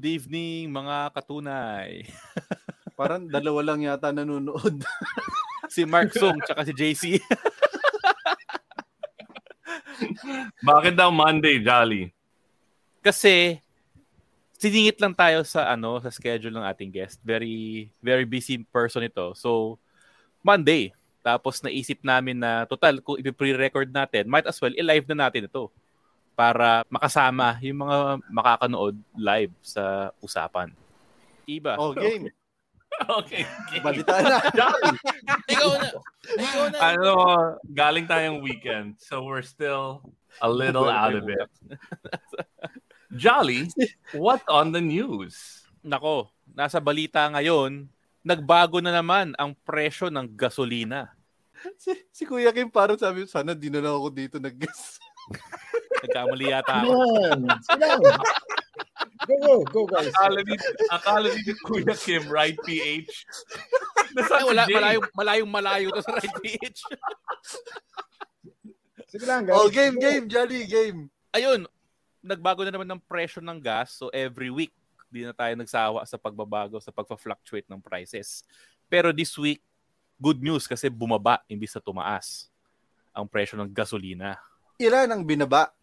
Good evening mga katunay. Parang dalawa lang yata nanonood. si Mark Sung tsaka si JC. Bakit daw Monday, Jolly? Kasi siningit lang tayo sa ano sa schedule ng ating guest. Very very busy person ito. So Monday. Tapos naisip namin na total kung i-pre-record natin, might as well i-live na natin ito para makasama yung mga makakanood live sa usapan. Iba. Oh, game. okay. Balita na. ikaw na. Ikaw na. Ano, galing tayong weekend, so we're still a little out of it. Jolly, what on the news? Nako, nasa balita ngayon, nagbago na naman ang presyo ng gasolina. si, si Kuya Kim parang sabi, sana di na lang ako dito nag-guess. Nagkamali yata ako. Yan. Sige lang. Go, go, go, guys. Akala ni, akala ni Kuya Kim, right PH? Nasa Ay, wala, malayong, malayong malayo to sa right PH. Sige lang, guys. oh, game, game, Jolly, game. Ayun, nagbago na naman ng presyo ng gas. So every week, di na tayo nagsawa sa pagbabago, sa pagpa-fluctuate ng prices. Pero this week, good news kasi bumaba, hindi sa tumaas ang presyo ng gasolina. Ilan ang binaba?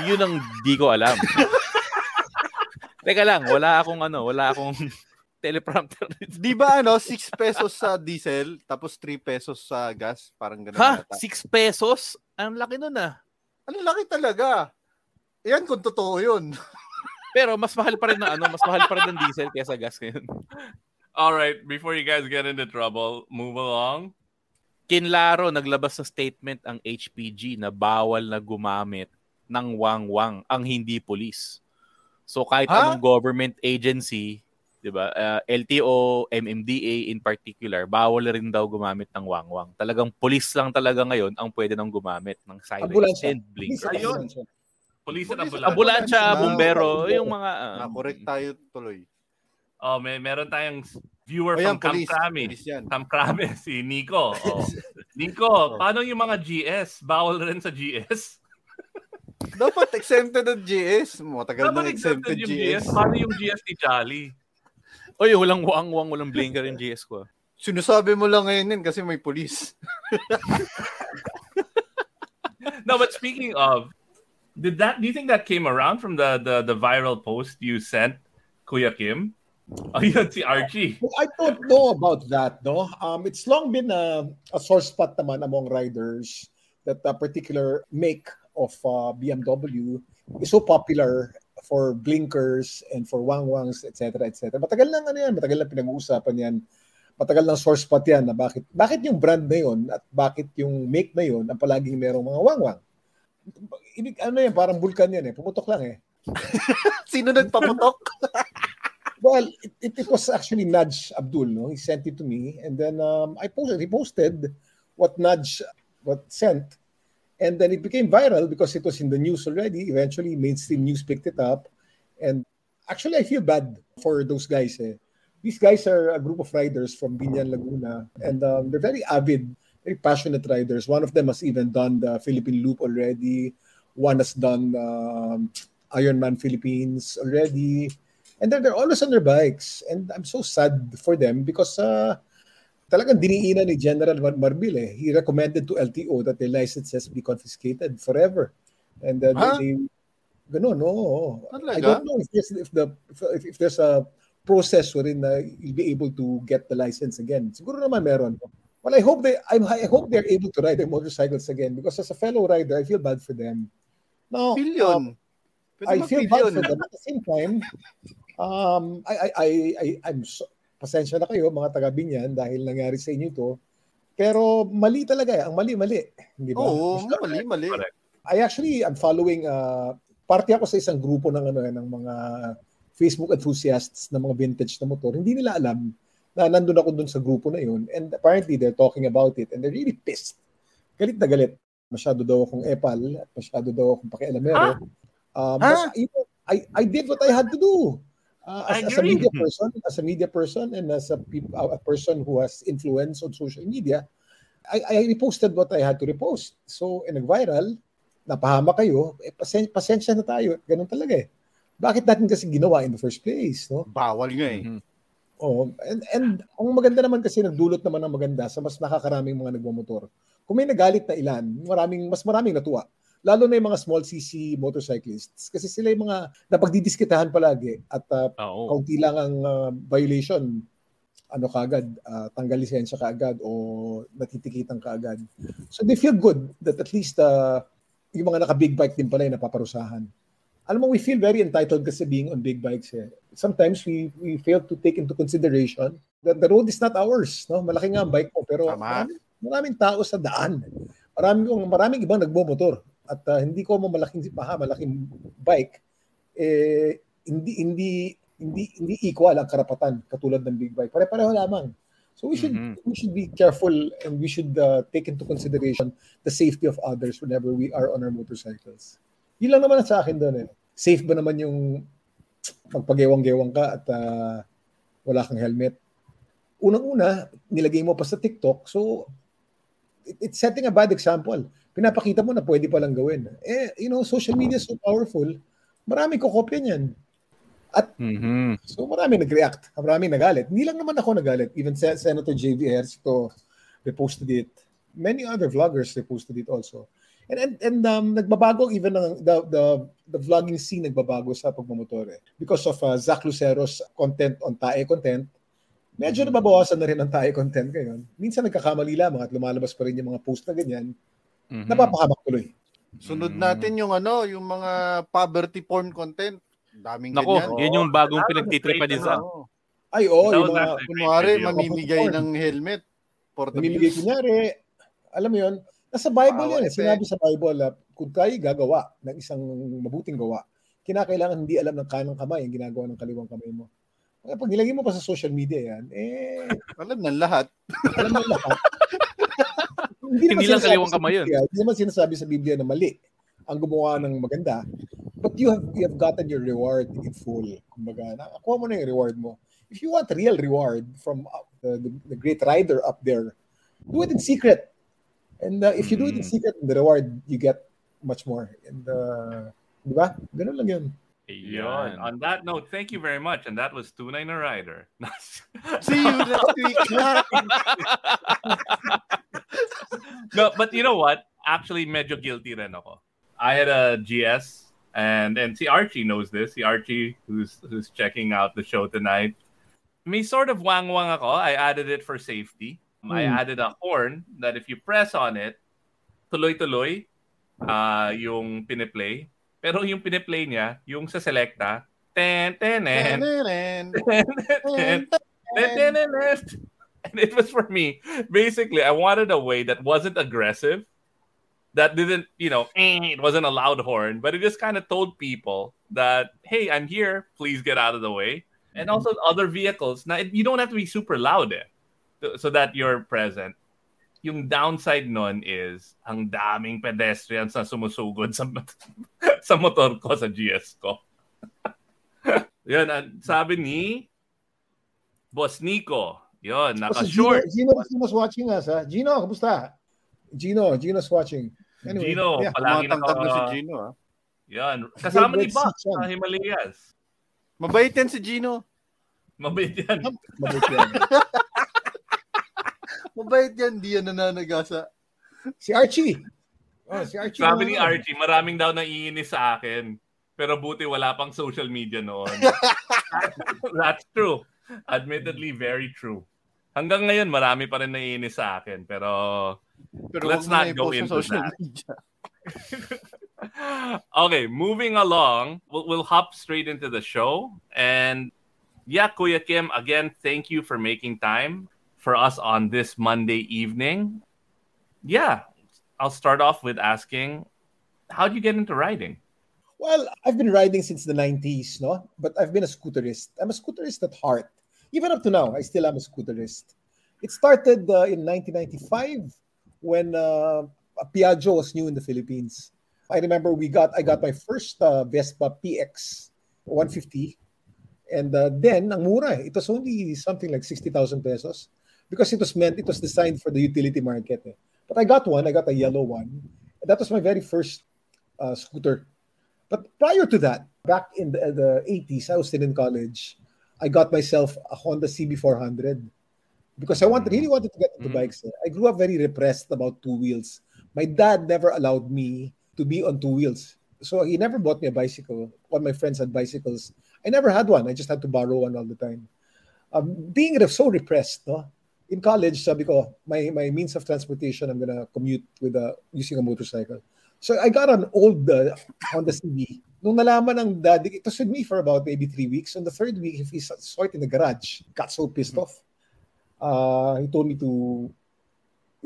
Yun ang di ko alam. Teka lang, wala akong ano, wala akong teleprompter. Di ba ano, 6 pesos sa diesel, tapos 3 pesos sa gas? Parang ganun ha? yata. 6 pesos? Ang laki nun ah. Ano laki talaga? Yan kung totoo yun. Pero mas mahal pa rin na ano, mas mahal pa rin ng diesel kaysa gas ngayon. All right, before you guys get into trouble, move along. Kinlaro, naglabas ng statement ang HPG na bawal na gumamit ng wang-wang ang hindi pulis. So kahit Ha? anong government agency, 'di ba? uh, LTO, MMDA in particular, bawal na rin daw gumamit ng wang-wang. Talagang pulis lang talaga ngayon ang pwede nang gumamit ng silence Ambulansya. and blinker. Ayun. Police at ambulansya. Ambulansya, bumbero, bumbero. yung mga ah, Na-correct tayo tuloy. Oh, may meron tayong viewer O yan, from Camp police. Police yan. Camp Crame, si Nico. Oh. Nico, paano yung mga GS? Bawal rin sa GS? Dapat exempted ang GS. Matagal na Dapat exempted exempted yung GS. GS. Paano yung GS ni Jolly? Oy, walang wang-wang, walang blinker yung GS ko. ah. Sinusabi mo lang ngayon yun kasi may police. No, but speaking of, did that? Do you think that came around from the the, the viral post you sent, Kuya Kim? Oh, yun si Archie. I don't know about that, no. Um, it's long been a, a sore spot naman among riders that a particular make of uh, BMW is so popular for blinkers and for wangwangs, etc., etc. Matagal lang ano yan, matagal lang pinag-uusapan yan. Matagal lang sore spot yan na bakit bakit yung brand na yun at bakit yung make na yun ang palaging merong mga wangwang. Ibig, ano yan, parang vulkan yan eh. Pumutok lang eh. Sino nagpaputok? Well, it, it, it was actually Nudge Abdul, no? He sent it to me, and then um, I posted. He posted what Nudge what sent, and then it became viral because it was in the news already. Eventually, mainstream news picked it up, and actually, I feel bad for those guys. Eh. These guys are a group of riders from Binyan, Laguna, and um, they're very avid, very passionate riders. One of them has even done the Philippine Loop already. One has done um, Ironman Philippines already. And then they're always on their bikes. And I'm so sad for them because uh, talagang diniinan ni General Mar- Marbil eh. He recommended to LTO that their licenses be confiscated forever. And uh, Huh? they, they ganun, no. I don't know if there's, if the if, if there's a process wherein uh, you'll be able to get the license again. Siguro naman meron. Well, I hope they I, I hope they're able to ride their motorcycles again because as a fellow rider, I feel bad for them. No, um, Billion. Pwede I feel bad for them. At the same time, um, I, I, I, I, I'm so, pasensya na kayo mga taga Binyan dahil nangyari sa inyo ito. Pero mali talaga eh. Ang mali-mali. Di ba? Oo, mali, mali. I actually am following uh, party ako sa isang grupo ng ano eh, ng mga Facebook enthusiasts ng mga vintage na motor. Hindi nila alam na nandun ako dun sa grupo na yun. And apparently they're talking about it and they're really pissed. Galit na galit. Masyado daw akong epal at masyado daw akong pakialamero. Um, Ha? but, you know, I, I did what I had to do. Uh, I as, as a media person, as a media person, and as a, peop- a person who has influence on social media, I, I reposted what I had to repost. So, eh, nag-viral, napahama kayo, eh, pasen- pasensya na tayo. Ganun talaga eh. Bakit natin kasi ginawa in the first place, no? Bawal nga eh. Mhm. Oh, and and ang maganda naman kasi nagdulot naman ng maganda sa mas nakakaraming mga nagmamotor. Kung may nagalit na ilan, maraming mas maraming natuwa. Lalo na yung mga small CC motorcyclists kasi sila yung mga napagdidiskitahan palagi at uh, kaunti lang ang uh, violation ano kaagad, uh, tanggal lisensya kaagad o natitikitan kaagad. So they feel good that at least uh, yung mga naka-big bike din pala yung napaparusahan. Alam mo, we feel very entitled kasi being on big bikes eh. Sometimes we we fail to take into consideration that the road is not ours. No? Malaki nga ang bike mo, pero Tama. maraming, maraming tao sa daan. Maraming, maraming ibang nagbomotor. At uh, hindi ko mo malaking paha, malaking bike, eh, hindi hindi hindi hindi equal ang karapatan katulad ng big bike. Pare-pareho lamang. So we should Mhm. we should be careful and we should uh, take into consideration the safety of others whenever we are on our motorcycles. Yun lang naman sa akin doon eh. Safe ba naman yung magpagewang-gewang ka at uh, wala kang helmet? Unang-una, nilagay mo pa sa TikTok, so it- it's setting a bad example. Pinapakita mo na pwede palang gawin. Eh, you know, social media is so powerful, marami kokopya niyan. Mhm. So marami nag-react, marami nagalit. Hindi lang naman ako nagalit. Even Sen- Senator J.V. Ejercito reposted it. Many other vloggers reposted it also. And and, and um, nagbabago even ang the, the the vlogging scene nagbabago sa pagmamotor eh. Because of uh, Zach Lucero's content on tae content, medyo nababawasan na rin ang tae content ngayon. Minsan nagkakamali lamang at lumalabas pa rin yung mga post na ganyan. Mhm. Napapahamak tuloy. Sunod natin yung ano, yung mga poverty porn content. Daming Nako, ganyan. yun yung bagong pinagtitripan ni great, Zach. Oo. Ay, oo, That yung mga Kunwari, mamimigay Porn. ng helmet for the Namimigay views. kunyari, alam mo yun, nasa Bible Bawal yan eh. Sinabi sa Bible, uh, kung tayo gagawa ng isang mabuting gawa, kinakailangan hindi alam ng kanang kamay ang ginagawa ng kaliwang kamay mo. Kaya pag nilagay mo pa sa social media yan, eh, Alam ng lahat. alam mo lahat. Hindi naman lang kaliwang sa kamay yun. Biblia- Hindi naman sinasabi sa Biblia na mali ang gumawa ng maganda. But you have you have gotten your reward in full. Kumbaga, nakakuha mo na yung reward mo. If you want real reward from uh, the, the, the great rider up there, do it in secret. And uh, if you do it in Mm. secret, the reward you get much more. And uh, di ba? Ganun lang yun. Yun. On that note, thank you very much. And that was Tunay na Rider. See you next week. no, but you know what? Actually, medyo guilty rin ako. I had a GS, and and see Archie knows this. Si Archie, who's who's checking out the show tonight, may sort of wang-wang ako. I added it for safety. I Hmm. added a horn that if you press on it, tuloy-tuloy uh, yung piniplay. Pero yung piniplay niya, yung sa selecta, ten, ten, ten, ten, ten, ten, ten, and it was for me. Basically, I wanted a way that wasn't aggressive, that didn't, you know, eh, it wasn't a loud horn, but it just kind of told people that, hey, I'm here, please get out of the way. And also other vehicles. Now, you don't have to be super loud eh, so that you're present. Yung downside nun is ang daming pedestrians na sumusugod sa, sa motor ko, sa GS ko. Yun, ang sabi ni Boss Nico. Yun, Oh, si Gino, naka-short. Gino, Gino's watching us, ha? Gino, kamusta? Gino, Gino's watching. Anyway, Gino, yeah. palagi na si naka... Gino, ah. Yan. Kasama ni Sichon. sa Himalayas. Mabait yan si Gino. Mabait yan. Mabait yan. Mabait yan, di yan nananagasa. si Archie. Oh, si Archie. Sabi ni. Archie, maraming daw naiinis sa akin. Pero buti wala pang social media noon. That's true. Admittedly, very true. Hanggang ngayon, marami pa rin naiinis sa akin. Pero Pero Let's not go into social that. media. okay, moving along, we'll, we'll hop straight into the show. And yeah, Kuya Kim, again, thank you for making time for us on this Monday evening. Yeah, I'll start off with asking, how'd you get into riding? Well, I've been riding since the 90s, no? But I've been a scooterist. I'm a scooterist at heart. Even up to now, I still am a scooterist. It started uh, in 1995 when uh, Piaggio was new in the Philippines. I remember we got I got my first uh, Vespa PX 150 and uh, then ang mura eh. it was only something like 60,000 pesos because it was meant it was designed for the utility market. eh. But I got one, I got a yellow one. That was my very first uh, scooter but prior to that, back in the, the 80s, I was still in college. I got myself a Honda CB400 because I want, really wanted to get into Mhm. bikes. I grew up very repressed about two wheels. My dad never allowed me to be on two wheels. So he never bought me a bicycle. All my friends had bicycles. I never had one. I just had to borrow one all the time. Um, being so repressed, no? In college, sabi ko, my, my means of transportation, I'm gonna commute with a, using a motorcycle. So I got an old uh, Honda CB. Nung nalaman ng daddy, it was with me for about maybe three weeks. On the third week, if he saw it in the garage, got so pissed off. Uh, he told me to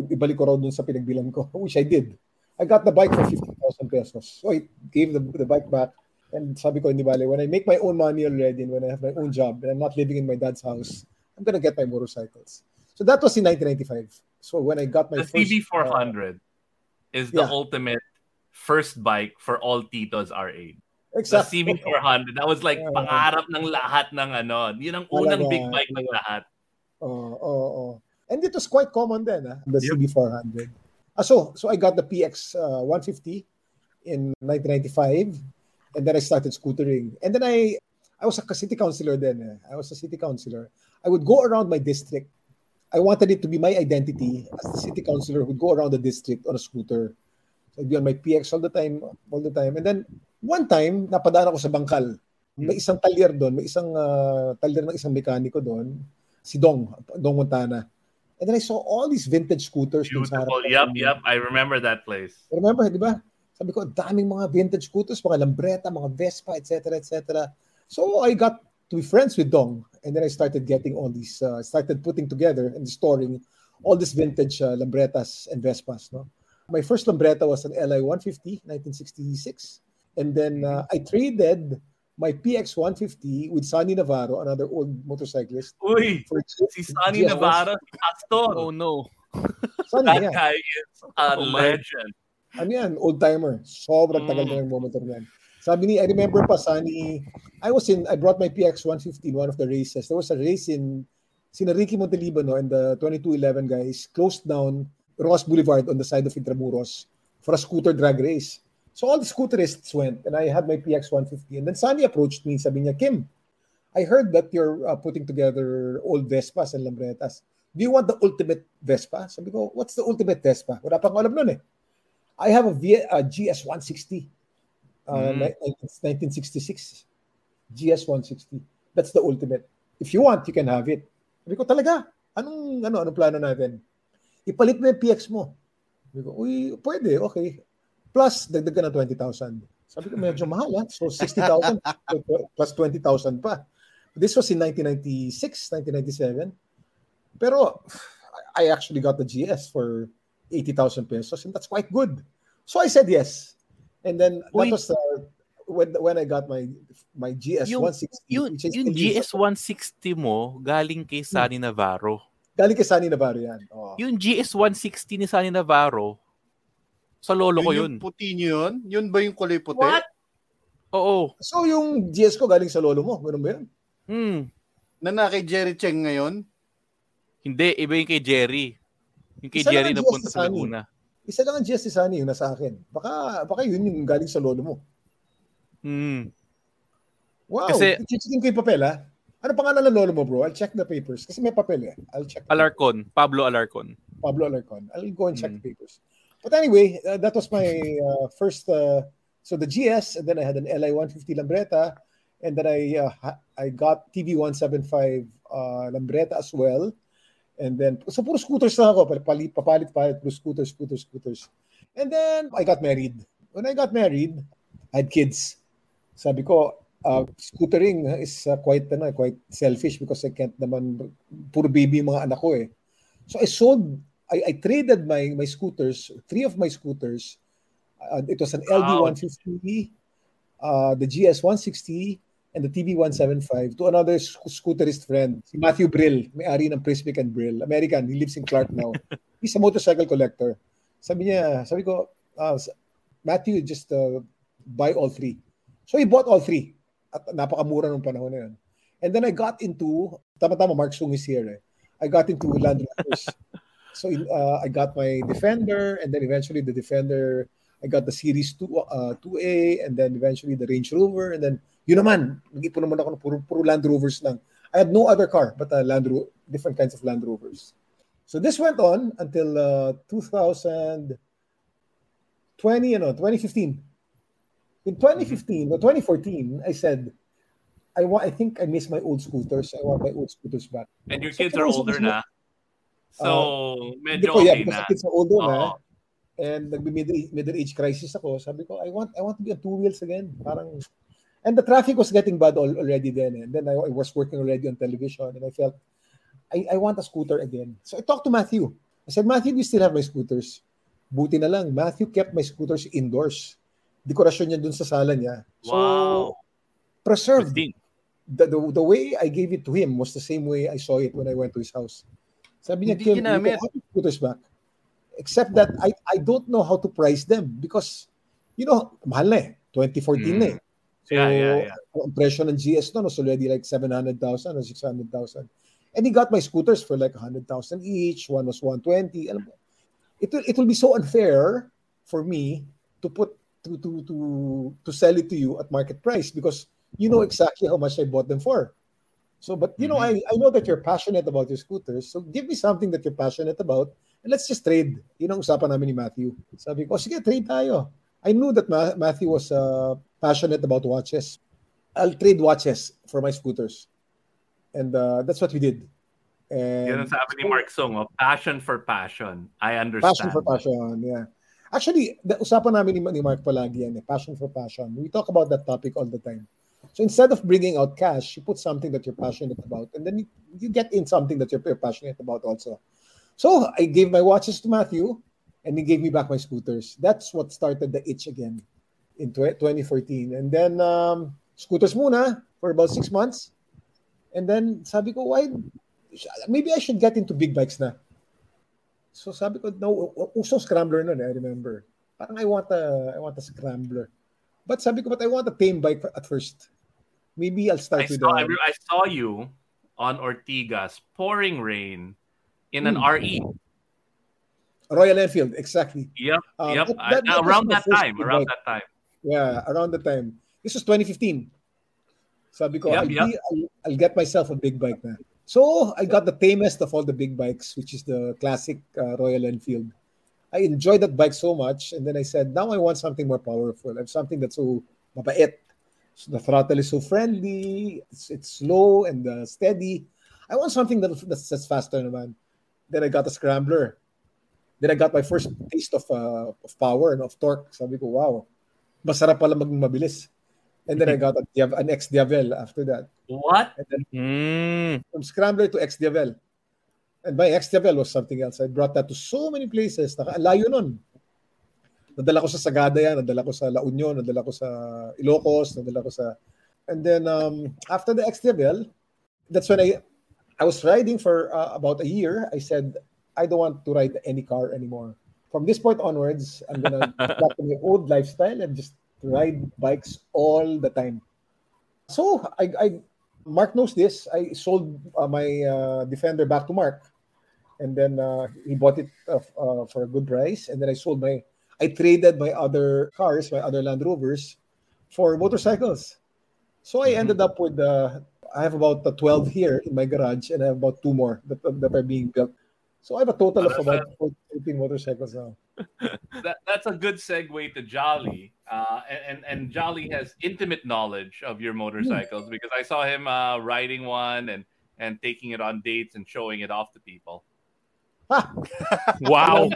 ibalik ko raw dun sa pinagbilan ko, which I did. I got the bike for 50,000 pesos. So I gave the, the bike back. And sabi ko, hindi bale, when I make my own money already and when I have my own job and I'm not living in my dad's house, I'm gonna get my motorcycles. So that was in 1995. So when I got my The first... uh, CB400 is the yeah. ultimate first bike for all titos our age. The exactly. CB400, that was like Yeah. pangarap ng lahat ng ano. Yun ang unang Talaga, big bike ng lahat. Oh, oh, oh. And it was quite common then, ah, the Yep. CB400. Ah, so, so I got the PX uh, 150 in 1995, and then I started scootering. And then I, I was a city councilor then. eh. I was a city councilor. I would go around my district. I wanted it to be my identity as the city councilor would go around the district on a scooter. So I'd be on my PX all the time, all the time. And then one time, napadaan ako sa bangkal. May isang talyer doon, may isang uh, talyer ng isang mekaniko doon, si Dong, Dong Montana. And then I saw all these vintage scooters. Beautiful. Yep, yep. I remember that place. Remember, di ba? Sabi ko, daming mga vintage scooters, mga Lambretta, mga Vespa, etc., etc. So I got to be friends with Dong. And then I started getting all these, uh, started putting together and storing all these vintage uh, Lambrettas and Vespas. No? My first Lambretta was an LI 150, 1966. And then uh, I traded my PX 150 with Sonny Navarro, another old motorcyclist. Uy, For si Sonny GS1. Navarro, si Aston. Oh no. Sonny, that yeah. guy is a Oh my. legend. ano yan, old timer. Sobrang tagal Mm. na ng motor niyan. Sabi ni, I remember pa, Sunny, I was in, I brought my PX 150 in one of the races. There was a race in, sina Ricky Montelibano and the 2211 guys closed down Ross Boulevard on the side of Intramuros for a scooter drag race. So all the scooterists went and I had my PX 150. And then Sunny approached me, sabi niya, Kim, I heard that you're uh, putting together old Vespas and Lambrettas. Do you want the ultimate Vespa? Sabi ko, what's the ultimate Vespa? Wala pang alam nun eh. I have a, v- a GS 160. Uh, Mm. ni- 1966. GS 160. That's the ultimate. If you want, you can have it. Sabi ko, talaga? Anong, ano, anong plano natin? Ipalit mo yung PX mo. Sabi ko, uy, pwede, okay. Plus, dagdagan ng 20,000. Sabi ko, medyo mahal ha. So, 60,000 plus 20,000 pa. This was in 1996, 1997. Pero, I actually got the GS for 80,000 pesos and that's quite good. So I said yes. And then that Uy. was uh, when when I got my my GS Yung- 160 Yung, which is yung GS used. 160 mo galing kay Sunny Navarro. Galing kay Sunny Navarro yan. Oh. Yung GS 160 ni Sunny Navarro, sa lolo ko yun. yung puti niyo yun? Yun ba yung kulay puti? What? Oo. So yung GS ko galing sa lolo mo, ganun ba yun? Hmm. Na na kay Jerry Cheng ngayon? Hindi, iba yung kay Jerry. Yung kay Isa lang Jerry ang na GS punta ni sa. Laguna. Isa lang ang GS ni Sunny yung nasa akin. Baka, baka yun yung galing sa lolo mo. Hmm. Wow, Kasi- Kasi, ko yung papel ha. Ano pangalan ng lolo mo bro? I'll check the papers. Kasi may papel eh. I'll check. Alarcon. Pablo Alarcon. Pablo Alarcon. I'll go and check Mm. the papers. But anyway, uh, that was my uh, first. Uh, so the GS, and then I had an LI 150 Lambretta, and then I uh, I got TV 175 uh, Lambretta as well. And then, so puro scooters na ako. Palit, papalit, palit, puro scooters, scooters, scooters. And then, I got married. When I got married, I had kids. Sabi ko, uh, scootering is uh, quite, ano, quite selfish because I can't naman, puro baby yung mga anak ko eh. So I sold, I, I traded my my scooters, three of my scooters. Uh, it was an LD 150, uh, the GS 160, and the TB 175 to another sc- scooterist friend, si Matthew Brill, may-ari ng Prismic and Brill, American. He lives in Clark now. He's a motorcycle collector. Sabi niya, sabi ko, uh, Matthew, just uh, buy all three. So he bought all three. At napakamura nung panahon na yun. And then I got into, tama-tama, Mark Sung is here eh. I got into Land Rovers. so in, uh, I got my Defender, and then eventually the Defender, I got the Series 2, uh, 2A, and then eventually the Range Rover, and then yun naman, nag-ipon naman ako ng puro, puro Land Rovers lang. I had no other car but uh, Land Ro- different kinds of Land Rovers. So this went on until uh, 2020, you know, 2015. In 2015 or 2014, I said, I want. I think I miss my old scooters. I want my old scooters back. And your So, kids are older na. So, Hindi medyo ko, yeah, okay na. kids are older na. Oo. And nagbi-middle middle age crisis ako. Sabi ko, I want I want to be on two wheels again. Parang and the traffic was getting bad al- already then. And then I, I was working already on television and I felt I, I want a scooter again. So I talked to Matthew. I said, Matthew, do you still have my scooters? Buti na lang. Matthew kept my scooters indoors. Dekorasyon niya dun sa sala niya. So, Wow. preserved. The, the, the way I gave it to him was the same way I saw it when I went to his house. Sabi niya, Kim, you ginamit. can have your scooters back. Except that I I don't know how to price them because, you know, mahal na eh. 2014 na eh. So, Yeah, yeah, yeah. ang presyo ng GS noon was already like 700,000 or 600,000. And he got my scooters for like 100,000 each. One was 120. Alam mo, it will, it will be so unfair for me to put to to to to sell it to you at market price because you know exactly how much I bought them for. So, but you know, I, I know that you're passionate about your scooters. So give me something that you're passionate about and let's just trade. Yun ang usapan namin ni Matthew. Sabi ko, sige, trade tayo. I knew that Ma- Matthew was uh, passionate about watches. I'll trade watches for my scooters. And uh, that's what we did. And Yan ang sabi ni Mark Song, oh, passion for passion. I understand. Passion for passion, yeah. Actually, the usapan namin ni, Mark palagi yan, eh, passion for passion. We talk about that topic all the time. So instead of bringing out cash, you put something that you're passionate about, and then you, you get in something that you're, you're passionate about also. So I gave my watches to Matthew, and he gave me back my scooters. That's what started the itch again in tw- 2014. And then um, scooters muna for about six months. And then sabi ko, why? Maybe I should get into big bikes na. So sabi ko, no, uso scrambler nun, eh, I remember. Parang I want a, I want a scrambler. But sabi ko, but I want a tame bike at first. Maybe I'll I start with saw, I saw you on Ortigas pouring rain in an Hmm. RE. Royal Enfield, exactly. Yep, Um, yep. that- that- was around that time, around bike. that time. Yeah, around the time. This was 2015. Sabi ko, Yep, I'll, yep. be- I'll, I'll get myself a big bike na. So, I got the tamest of all the big bikes, which is the classic uh, Royal Enfield. I enjoyed that bike so much, and then I said, now I want something more powerful. I have something that's so mabait. So the throttle is so friendly, it's, it's slow and uh, steady. I want something that, that's, that's faster naman. Then I got a scrambler. Then I got my first taste of uh, of power and of torque. Sabi ko, wow, masarap pala maging mabilis. And then I got a, an X-Diavel after that. What? And then Mm. from Scrambler to X-Diavel. And my X-Diavel was something else. I brought that to so many places. Naka, ang layo nun. Nadala ko sa Sagada yan, nadala ko sa La Union, nadala ko sa Ilocos, nadala ko sa... And then um, after the X-Diavel, that's when I I was riding for uh, about a year. I said, I don't want to ride any car anymore. From this point onwards, I'm gonna go back to my old lifestyle and just ride bikes all the time. So I, I Mark knows this. I sold uh, my uh, Defender back to Mark, and then uh, he bought it uh, uh, for a good price, and then I sold my, I traded my other cars, my other Land Rovers, for motorcycles. So I ended up with uh, I have about uh, 12 here in my garage, and I have about two more that, that are being built. So I have a total of about 14 motorcycles now. that, that's a good segue to Jolly. Uh, and, and Jolly has intimate knowledge of your motorcycles because I saw him uh, riding one and, and taking it on dates and showing it off to people. wow.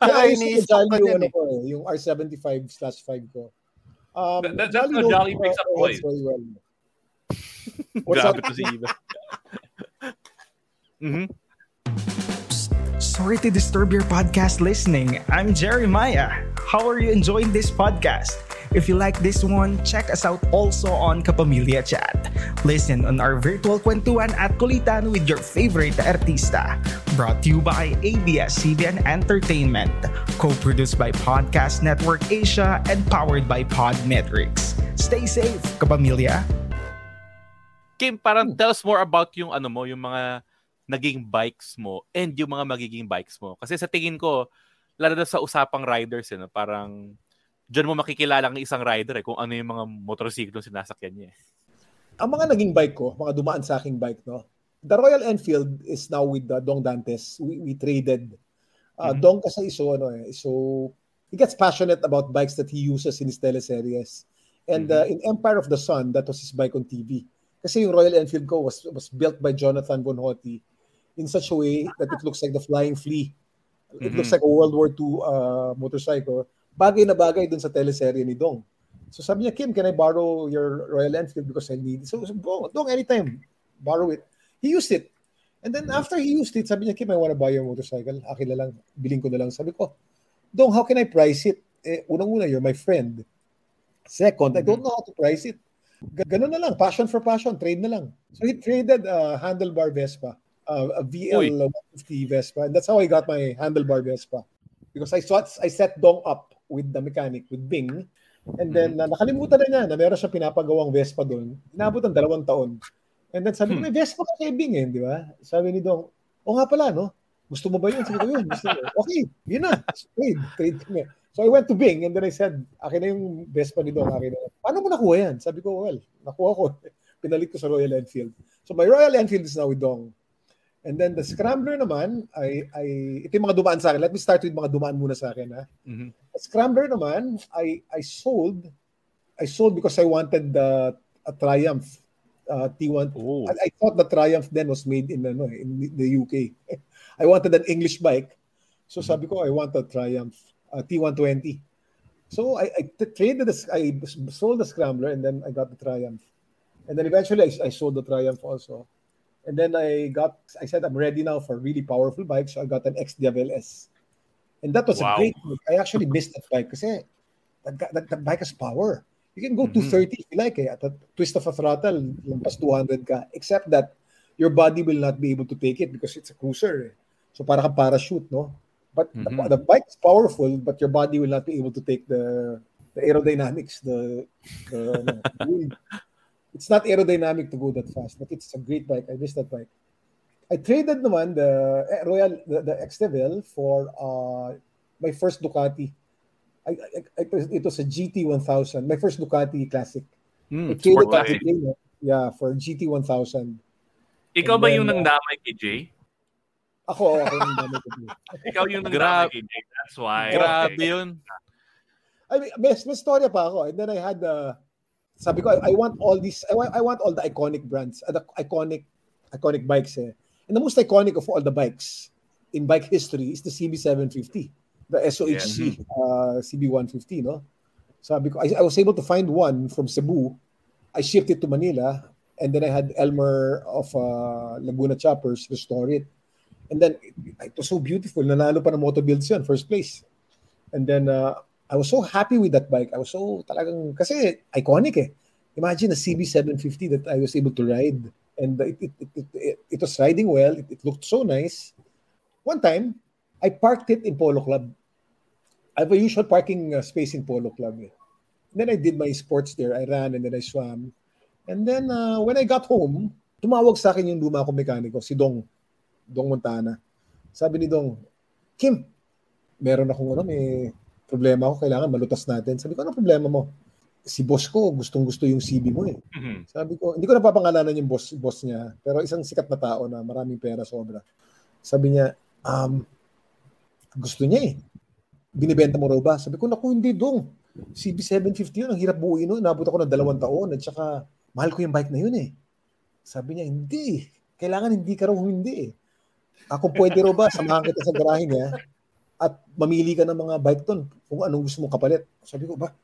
Kaya iniisip pa din eh. Yung R75 slash 5 ko. Um, that, that's Jolly how Jolly picks up toys. Well. Grabe to si Eva. Mm-hmm. Sorry to disturb your podcast listening. I'm Jeremiah. How are you enjoying this podcast? If you like this one, check us out also on Kapamilya Chat. Listen on our virtual kwentuhan at kulitan with your favorite artista. Brought to you by ABS-CBN Entertainment. Co-produced by Podcast Network Asia and powered by Podmetrics. Stay safe, Kapamilya. Kim, parang tell us more about yung ano mo, yung mga naging bikes mo and yung mga magiging bikes mo. Kasi sa tingin ko, lalo na sa usapang riders, eh, no? parang Diyan mo makikilala ang isang rider eh, kung ano yung mga motorsiklo sinasakyan niya. Eh. Ang mga naging bike ko, mga dumaan sa aking bike, no? The Royal Enfield is now with uh, Dong Dantes. We, we traded. Uh, mm-hmm. Dong kasi so, ano eh, so he gets passionate about bikes that he uses in his teleseries. And mm-hmm. uh, in Empire of the Sun, that was his bike on TV. Kasi yung Royal Enfield ko was was built by Jonathan Bonhotti in such a way that it looks like the Flying Flea. It mm-hmm. looks like a World War II uh, motorcycle bagay na bagay dun sa teleserye ni Dong. So sabi niya, Kim, can I borrow your Royal Enfield because I need it? So, so Dong, anytime, borrow it. He used it. And then after he used it, sabi niya, Kim, I want to buy your motorcycle. Akin na lang, biling ko na lang. Sabi ko, Dong, how can I price it? Eh, unang-una, you're my friend. Second, I don't know how to price it. Ganun na lang, passion for passion, trade na lang. So he traded a handlebar Vespa, uh, a VL Uy. 150 Vespa, and that's how I got my handlebar Vespa. Because I, saw, I set Dong up with the mechanic, with Bing. And then, uh, nakalimutan na niya na meron siya pinapagawang Vespa doon. Inabot ng dalawang taon. And then sabi ko, hmm. may Vespa ka kay Bing eh, di ba? Sabi ni Dong, o nga pala, no? Gusto mo ba yun? Sabi ko, yun. Gusto mo. Okay, yun na. Trade. Trade kami. So I went to Bing and then I said, akin na yung Vespa ni Dong. Akin na. Paano mo nakuha yan? Sabi ko, well, nakuha ko. Pinalit ko sa Royal Enfield. So my Royal Enfield is now with Dong. And then the scrambler naman, ay, ay, ito yung mga dumaan sa akin. Let me start with mga dumaan muna sa akin. Ha? Mm-hmm. The scrambler naman, I, I sold, I sold because I wanted the, a Triumph uh, T1. Oh. I, I thought the Triumph then was made in, ano, in the UK. I wanted an English bike. So mm-hmm. sabi ko, I want a Triumph uh, T120. So I, I traded, the, I sold the scrambler and then I got the Triumph. And then eventually I, I sold the Triumph also. And then I got, I said, I'm ready now for really powerful bikes. So I got an XDiavel S. And that was wow. a great bike. I actually missed that bike because that, that, that bike has power. You can go mm-hmm. 230 if you like. Eh. At a twist of a throttle, lampas 200 ka. Except that your body will not be able to take it because it's a cruiser. Eh. So para kang parachute, no? But mm-hmm. the, the bike is powerful, but your body will not be able to take the the aerodynamics, the, the it's not aerodynamic to go that fast, but it's a great bike. I miss that bike. I traded naman the eh, Royal the, the XTVL for uh, my first Ducati. I, I, I, it was a GT 1000, my first Ducati Classic. Mm, I traded that yeah, for GT 1000. Ikaw And ba then, yung nangdamay kay Jay? Ako, ako yung nangdamay kay Jay. Ikaw yung nangdamay kay Jay. That's why. Grabe okay. yun. I mean, may, may storya pa ako. And then I had the, uh, sabi ko, I, I want all these, I want, I want all the iconic brands, uh, the iconic, iconic bikes. Eh. And the most iconic of all the bikes in bike history is the CB750, the SOHC yeah. uh, CB150, no? Sabi ko, I, I was able to find one from Cebu. I shipped it to Manila, and then I had Elmer of uh, Laguna Choppers restore it. And then it, it was so beautiful. Nanalo pa ng Moto Builds yun, first place. And then uh, I was so happy with that bike. I was so talagang, kasi iconic eh. Imagine a CB750 that I was able to ride. And it, it, it, it, it was riding well. It, it looked so nice. One time, I parked it in Polo Club. I have a usual parking uh, space in Polo Club. Eh. Then I did my sports there. I ran and then I swam. And then uh, when I got home, tumawag sa akin yung luma kong mekaniko, si Dong. Dong Montana. Sabi ni Dong, Kim, meron akong ano, may problema ako, kailangan malutas natin. Sabi ko, ano problema mo? Si boss ko, gustong gusto yung CB mo eh. Mhm. Sabi ko, hindi ko napapangalanan yung boss, boss niya, pero isang sikat na tao na maraming pera sobra. Sabi niya, um, gusto niya eh. Binibenta mo raw ba? Sabi ko, naku, hindi dong. CB750 yun, ang hirap buuin nun. Nabot ako ng dalawang taon at saka mahal ko yung bike na yun eh. Sabi niya, hindi. Kailangan hindi ka raw hindi eh. Ako pwede raw ba, samahan kita sa garahe niya at mamili ka ng mga bike ton kung anong gusto mong kapalit. Sabi ko, ba?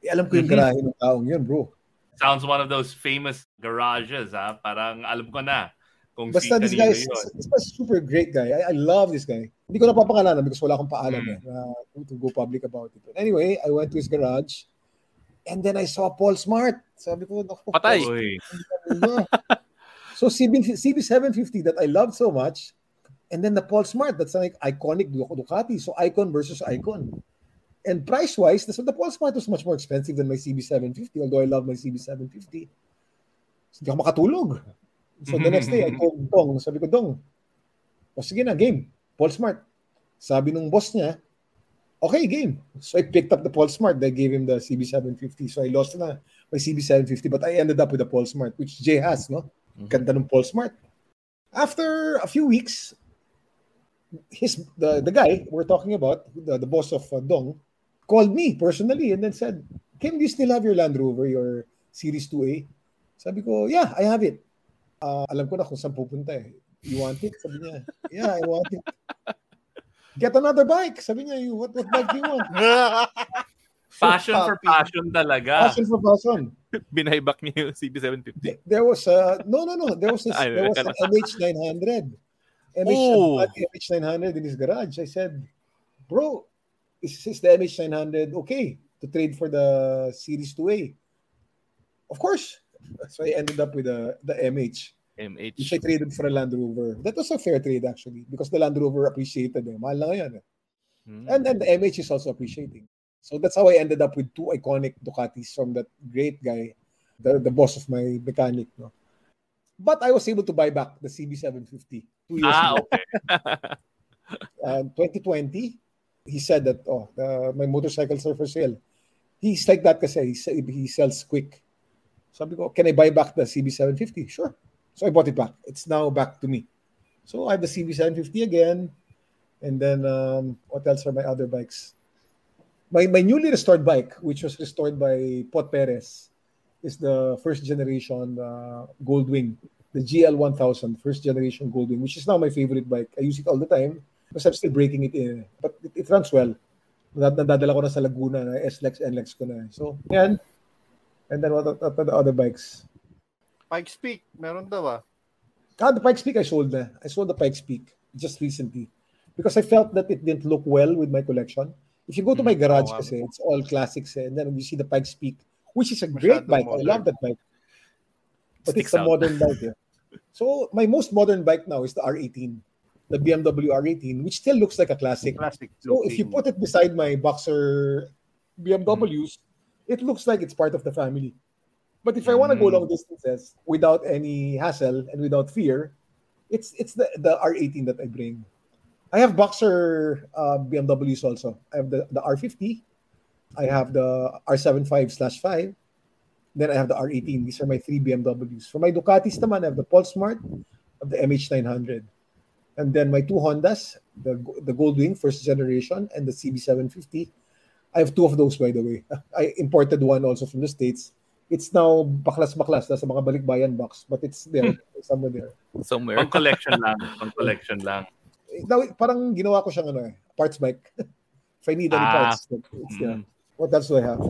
Eh, alam ko yung Mhm. garahe ng taong yun, bro. Sounds one of those famous garages, ha? Parang alam ko na kung Basta si this guy kanino is yun. this guy's a super great guy. I, I love this guy. Hindi ko napapangalanan because wala akong paalam Mm. eh, na to go public about it. But anyway, I went to his garage and then I saw Paul Smart. Sabi ko, naku, Patay. So CB, CB750 that I loved so much and then the Paul Smart, that's like iconic Du- Ducati. So icon versus icon. And price-wise, the, the Paul Smart was much more expensive than my CB750, although I love my CB750. So, hindi ako makatulog. So the next day, I told Dong, sabi ko, Dong, o sige na, game. Paul Smart. Sabi nung boss niya, okay, game. So I picked up the Paul Smart. I gave him the CB750. So I lost na my CB750, but I ended up with the Paul Smart, which Jay has, no? Ganda ng Paul Smart. After a few weeks, his the, the guy we're talking about, the, the boss of uh, Dong, called me personally and then said, Kim, do you still have your Land Rover, your Series 2A? Sabi ko, yeah, I have it. Ah, alam ko na kung saan pupunta eh. You want it? Sabi niya, yeah, I want it. Get another bike. Sabi niya, you, what, what bike do you want? Passion for passion talaga. Passion for passion. Binaybak niya yung CB750. There was a, no, no, no. There was, Ay, there was an MH900. MH, Oh. MH900 in his garage. I said, bro, is, is the MH900 okay to trade for the Series 2A? Of course. So I ended up with the, the MH. MH. Which I traded for a Land Rover. That was a fair trade actually because the Land Rover appreciated. Eh. Mahal na ngayon. Eh. Hmm. And then the MH is also appreciating. So that's how I ended up with two iconic Ducatis from that great guy, the, the boss of my mechanic. No? But I was able to buy back the CB750 two years Ah, ago. okay. Uh, 2020, he said that, oh, uh, my motorcycles are for sale. He's like that kasi he, he sells quick. Sabi ko, can I buy back the CB750? Sure. So I bought it back. It's now back to me. So I have the CB750 again. And then um, what else are my other bikes? My, my newly restored bike, which was restored by Pot Perez, is the first generation uh, Goldwing, the GL1000, first generation Goldwing, which is now my favorite bike. I use it all the time because I'm still breaking it in. But it, it runs well. Nad- Nadadala ko na sa Laguna, na S-Lex, N-Lex ko na. So, yan. And then what, what are the other bikes? Pikes Peak, meron daw ah. Ah, the Pikes Peak I sold na. I sold the Pikes Peak just recently because I felt that it didn't look well with my collection. If you go to my garage nga. kasi, it's all classics eh. And then you see the Pikes Peak, which is a great bike. I modern. love that bike. But Sticks it's a out. modern bike. eh. So my most modern bike now is the R18, the BMW R18, which still looks like a classic. Classic. So if you put it beside my Boxer BMWs, it looks like it's part of the family. But if I want to go Mm. long distances without any hassle and without fear, it's it's the, the R18 that I bring. I have Boxer uh, BMWs also. I have the, the R50. I have the R75 slash 5. Then I have the R18. These are my three BMWs. For my Ducatis naman, I have the Polesmart, have the MH900. And then my two Hondas, the the Goldwing first generation and the CB750. I have two of those by the way. I imported one also from the States. It's now baklas-baklas nasa mga balikbayan box, but it's there somewhere there. Somewhere. Pang collection lang. Pang collection lang. Now, parang ginawa ko siyang ano eh, parts bike. if I need any Ah. parts, it's there. Mm. What else do I have?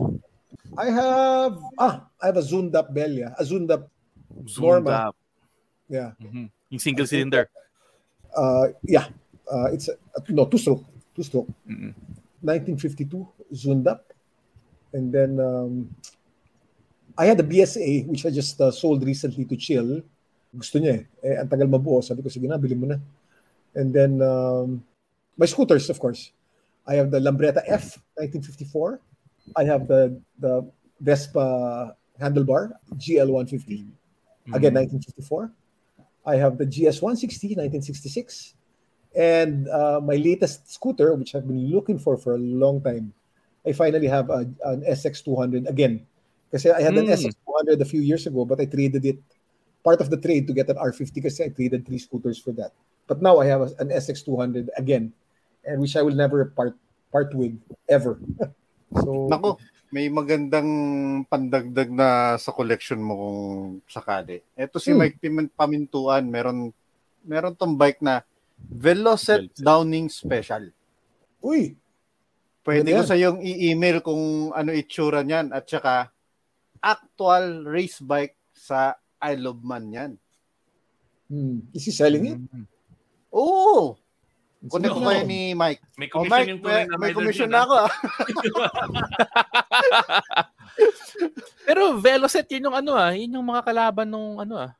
I have ah, I have a zoomed up Belia, a zoomed up Zoomed Norma. up. yeah. Mhm. Yung single cylinder. Uh, yeah, uh, it's a, no two stroke, two stroke. Mm-mm. 1952 zoomed up, and then um, I had a BSA which I just uh, sold recently to Chill. Gusto niya eh. eh ang tagal mabuo. Sabi ko, sige na, bili mo na. And then um, my scooters, of course. I have the Lambretta F 1954. I have the the Vespa handlebar GL 150. Again, 1954. I have the GS160 1966, and uh, my latest scooter, which I've been looking for for a long time. I finally have a, an SX200 again. Kasi I had an Mm. SX200 a few years ago, but I traded it part of the trade to get an R50 because I traded three scooters for that. But now I have a- an SX200 again, and which I will never part part with ever. so Nako, may magandang pandagdag na sa collection mo kung sakali. Ito si Hmm. Mike Pamintuan, meron meron tong bike na Velocet. Downing Special. uy, Pwede Ano ko sa yung i-email kung ano itsura niyan at saka actual race bike sa Isle of Man yan. hmm, is he selling it? Oo! Connect ko kayo ni Mike. May Oh, commission Mike, yung tunay may, na may commission na ako ah. Pero Velocet, yun yung ano ah, yun yung mga kalaban nung ano ah.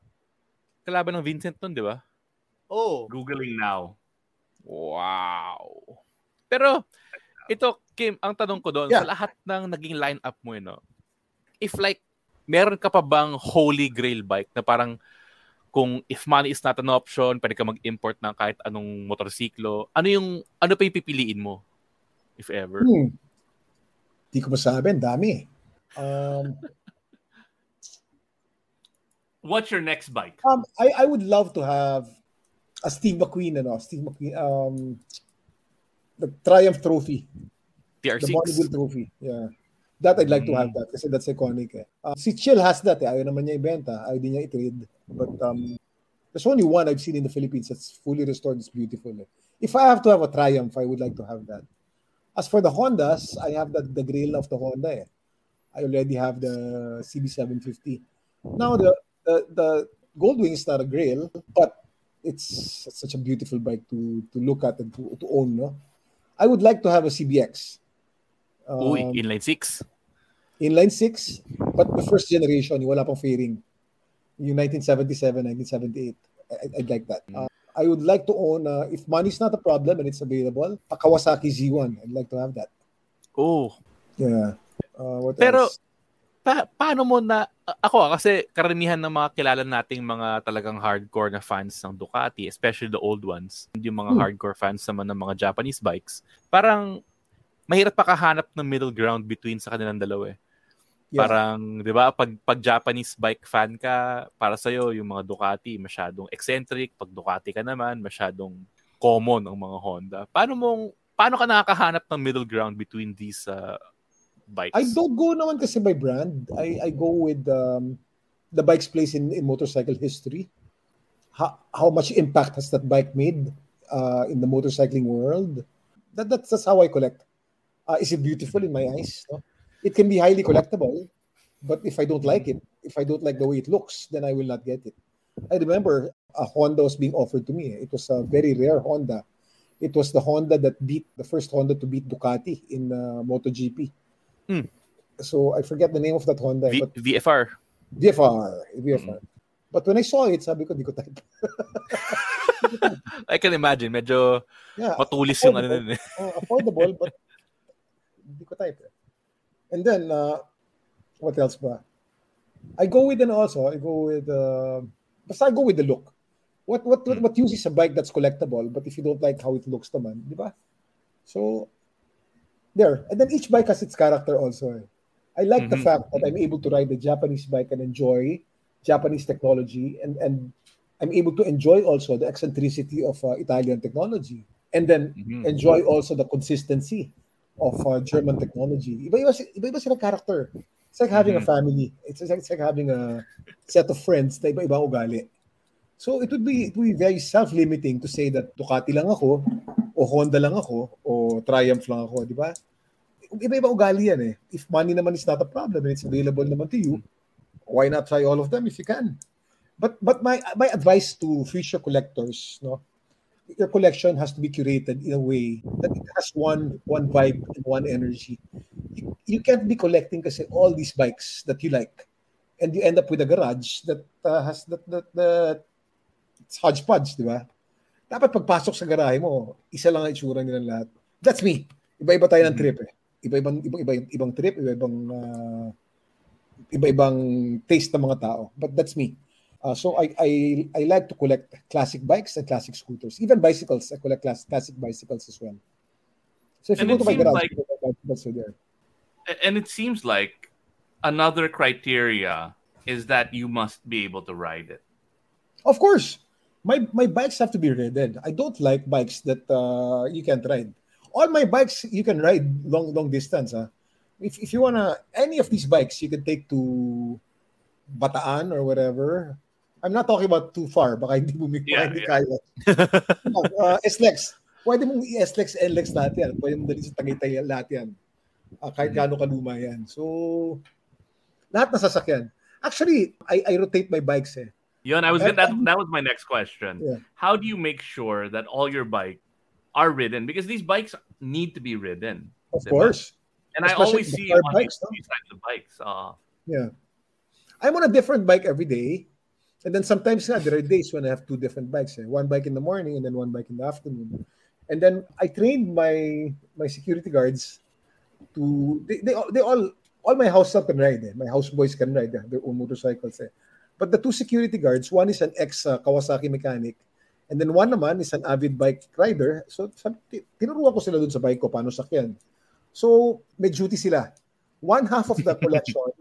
Kalaban ng Vincent nun, di ba? Oo. Googling now. Wow. Pero ito Kim, ang tanong ko doon Yeah. sa lahat ng naging lineup mo, you know, if like meron ka pa bang holy grail bike na parang kung if money is not an option, pwede ka mag-import ng kahit anong motorsiklo, ano yung ano pa yung pipiliin mo if ever? Hmm. Di ko masabi, ang dami. Um, What's your next bike? um, I, I would love to have a Steve McQueen, ano, Steve McQueen, um, the Triumph Trophy, the TR6. Bonneville Trophy. Yeah. That I'd like to have that kasi that's iconic. Eh. Uh, si Chill has that eh. Ayaw naman niya ibenta. Ayaw din niya i-trade. But um, there's only one I've seen in the Philippines that's fully restored. It's beautiful. Eh. If I have to have a Triumph, I would like to have that. As for the Hondas, I have the, the grill of the Honda. Eh. I already have the CB750. Now, the, the, the Goldwing is not a grail, but it's such a beautiful bike to, to look at and to, to own. No? I would like to have a CBX. Uy, Um, inline 6. inline 6, but the first generation, wala pang fairing. Yung 1977, 1978. I- I'd like that. Uh, I would like to own, uh, if money's not a problem and it's available, a Kawasaki Z1. I'd like to have that. Oh, Yeah. Uh, what Pero- else? pa- paano mo na ako ah, kasi karamihan ng mga kilala nating mga talagang hardcore na fans ng Ducati, especially the old ones, yung mga Hmm. hardcore fans naman ng mga Japanese bikes, parang mahirap pa kahanap ng middle ground between sa kanilang dalawa eh. Yeah. Parang, 'di ba, pag pag Japanese bike fan ka, para sa yung mga Ducati masyadong eccentric, pag Ducati ka naman masyadong common ang mga Honda. Paano mong paano ka nakakahanap ng middle ground between these uh, bikes? I don't go naman kasi by brand. I, I go with um, the bike's place in, in motorcycle history. How, how much impact has that bike made uh, in the motorcycling world? That, that's, that's how I collect. Uh, is it beautiful in my eyes? No? It can be highly collectible, but if I don't like it, if I don't like the way it looks, then I will not get it. I remember a Honda was being offered to me. It was a very rare Honda. It was the Honda that beat the first Honda to beat Ducati in uh, MotoGP. Hmm. So I forget the name of that Honda, V- but VFR. VFR, VFR. But when I saw it, sabi ko, di ko type. I can imagine, medyo Yeah, matulis yung ano nun uh, affordable, but di ko type. eh. And then, uh, what else ba? I go with an also, I go with, uh, basta I go with the look. What, what, what, what use is a bike that's collectible, but if you don't like how it looks naman, di ba? So, there. And then each bike has its character also. eh. I like the Mhm. fact that I'm able to ride the Japanese bike and enjoy Japanese technology, and, and I'm able to enjoy also the eccentricity of uh, Italian technology. And then Mhm. enjoy also the consistency of uh, German technology. Iba-iba, si- iba-iba character. It's like having a Mhm. family. It's like, it's like having a set of friends na iba-ibang ugali. So it would be it would be very self-limiting to say that Ducati lang ako o Honda lang ako o Triumph lang ako, di ba? Iba-iba ugali yan eh. If money naman is not a problem and it's available naman to you, why not try all of them if you can? But but my my advice to future collectors, no, your collection has to be curated in a way that it has one one vibe and one energy. You, you can't be collecting kasi all these bikes that you like, and you end up with a garage that uh, has that that that it's hodgepodge, di ba? Dapat pagpasok sa garahe mo, isa lang ang itsura nilang lahat. That's me. Iba-iba tayo ng trip eh. Iba-ibang ibang ibang ibang trip, iba-ibang uh, iba-ibang taste ng mga tao. But that's me. Uh, so I, I I like to collect classic bikes and classic scooters, even bicycles. I collect class, classic bicycles as well. So if And you it go to my seems garage, like- bicycles are there. and it seems like another criteria is that you must be able to ride it. Of course, my my bikes have to be ridden. I don't like bikes that uh, you can't ride. All my bikes you can ride long long distance. Huh? If if you wanna any of these bikes, you can take to Bataan or whatever. I'm not talking about too far. Baka hindi mo Yeah, hindi yeah. kaya. No, uh, SLEX. Pwede mong i-SLEX, NLEX lahat yan. Pwede mong dali sa Tagaytay lahat yan. Ah, kahit Mm-hmm. gaano kaluma yan. So, lahat na sasakyan. Actually, I, I rotate my bikes eh. Yun, I was gonna, that, that was my next question. Yeah. How do you make sure that all your bike are ridden? Because these bikes need to be ridden. Of course. And I always see car on bikes, types of bikes. Uh, Yeah. I'm on a different bike every day. And then sometimes nga, there are days when I have two different bikes. Eh. One bike in the morning and then one bike in the afternoon. And then I trained my my security guards to they, they, all- they all all my house staff can ride. Eh. My house boys can ride eh, their own motorcycles. Eh. But the two security guards, one is an ex uh, Kawasaki mechanic and then one naman is an avid bike rider. So tinuruan ko sila dun sa bike ko paano sakyan. So may duty sila. One half of the collection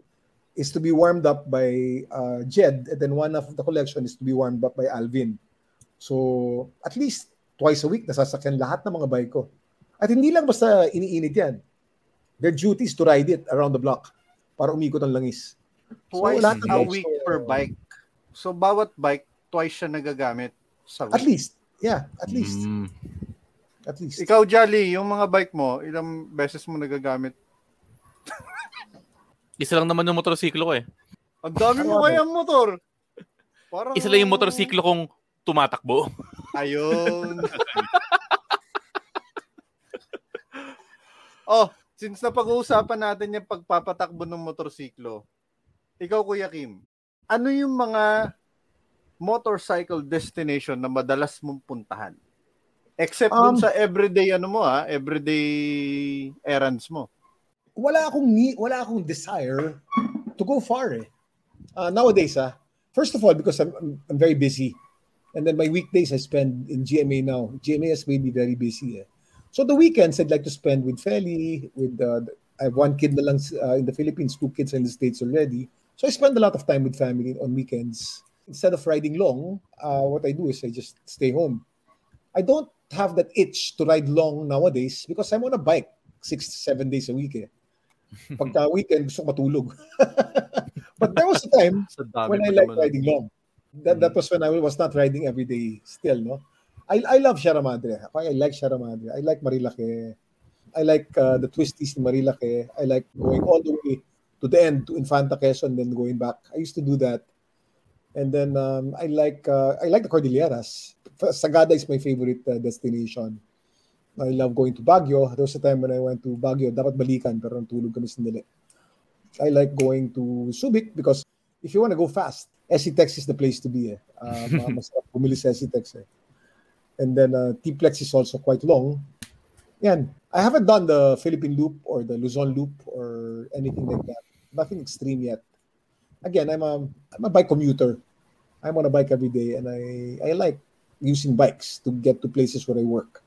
is to be warmed up by uh, Jed, and then one half of the collection is to be warmed up by Alvin. So, at least twice a week, nasasakyan lahat ng mga bike ko. At hindi lang basta iniinit yan. Their duty is to ride it around the block para umikot ang langis. So, Twice lahat ng a bikes week ko, per bike. So, bawat bike, twice siya nagagamit sa At week. least. Yeah, at least. Mm. At least. Ikaw, Jolly, yung mga bike mo, ilang beses mo nagagamit? Isa lang naman yung motorsiklo ko eh. Ang dami mo kayang motor. Parang... Isa lang yung motorsiklo kong tumatakbo. Ayun. oh, since napag-uusapan natin yung pagpapatakbo ng motorsiklo, ikaw, Kuya Kim, ano yung mga motorcycle destination na madalas mong puntahan? Except dun Um, sa everyday ano mo ha, everyday errands mo. Wala akong need, wala akong desire to go far eh. Uh, nowadays, ah, first of all, because I'm, I'm, I'm very busy. And then my weekdays I spend in GMA now. GMA has made me very busy. Eh. So the weekends I'd like to spend with Feli, with uh, I have one kid na lang uh, in the Philippines, two kids in the States already. So I spend a lot of time with family on weekends. Instead of riding long, uh, what I do is I just stay home. I don't have that itch to ride long nowadays because I'm on a bike six, seven days a week. Eh. Pagka weekend, gusto ko matulog. But there was a time when I mo like naman. riding long. That, that was when I was not riding every day still, no? I, I love Sierra Madre. I like Sierra Madre. I like Marilake. I like uh, the twisties in Marilake. I like going all the way to the end, to Infanta Quezon, then going back. I used to do that. And then um, I like uh, I like the Cordilleras. Sagada is my favorite uh, destination. I love going to Baguio. There was a time when I went to Baguio. Dapat balikan, pero tulog kami sandali. I like going to Subic because if you want to go fast, SCTEX is the place to be. Eh. Uh, ma- masarap bumili sa SCTEX. Eh. And then uh, T-Plex is also quite long. Yan. I haven't done the Philippine Loop or the Luzon Loop or anything like that. Nothing extreme yet. Again, I'm a, I'm a bike commuter. I'm on a bike every day and I, I like using bikes to get to places where I work.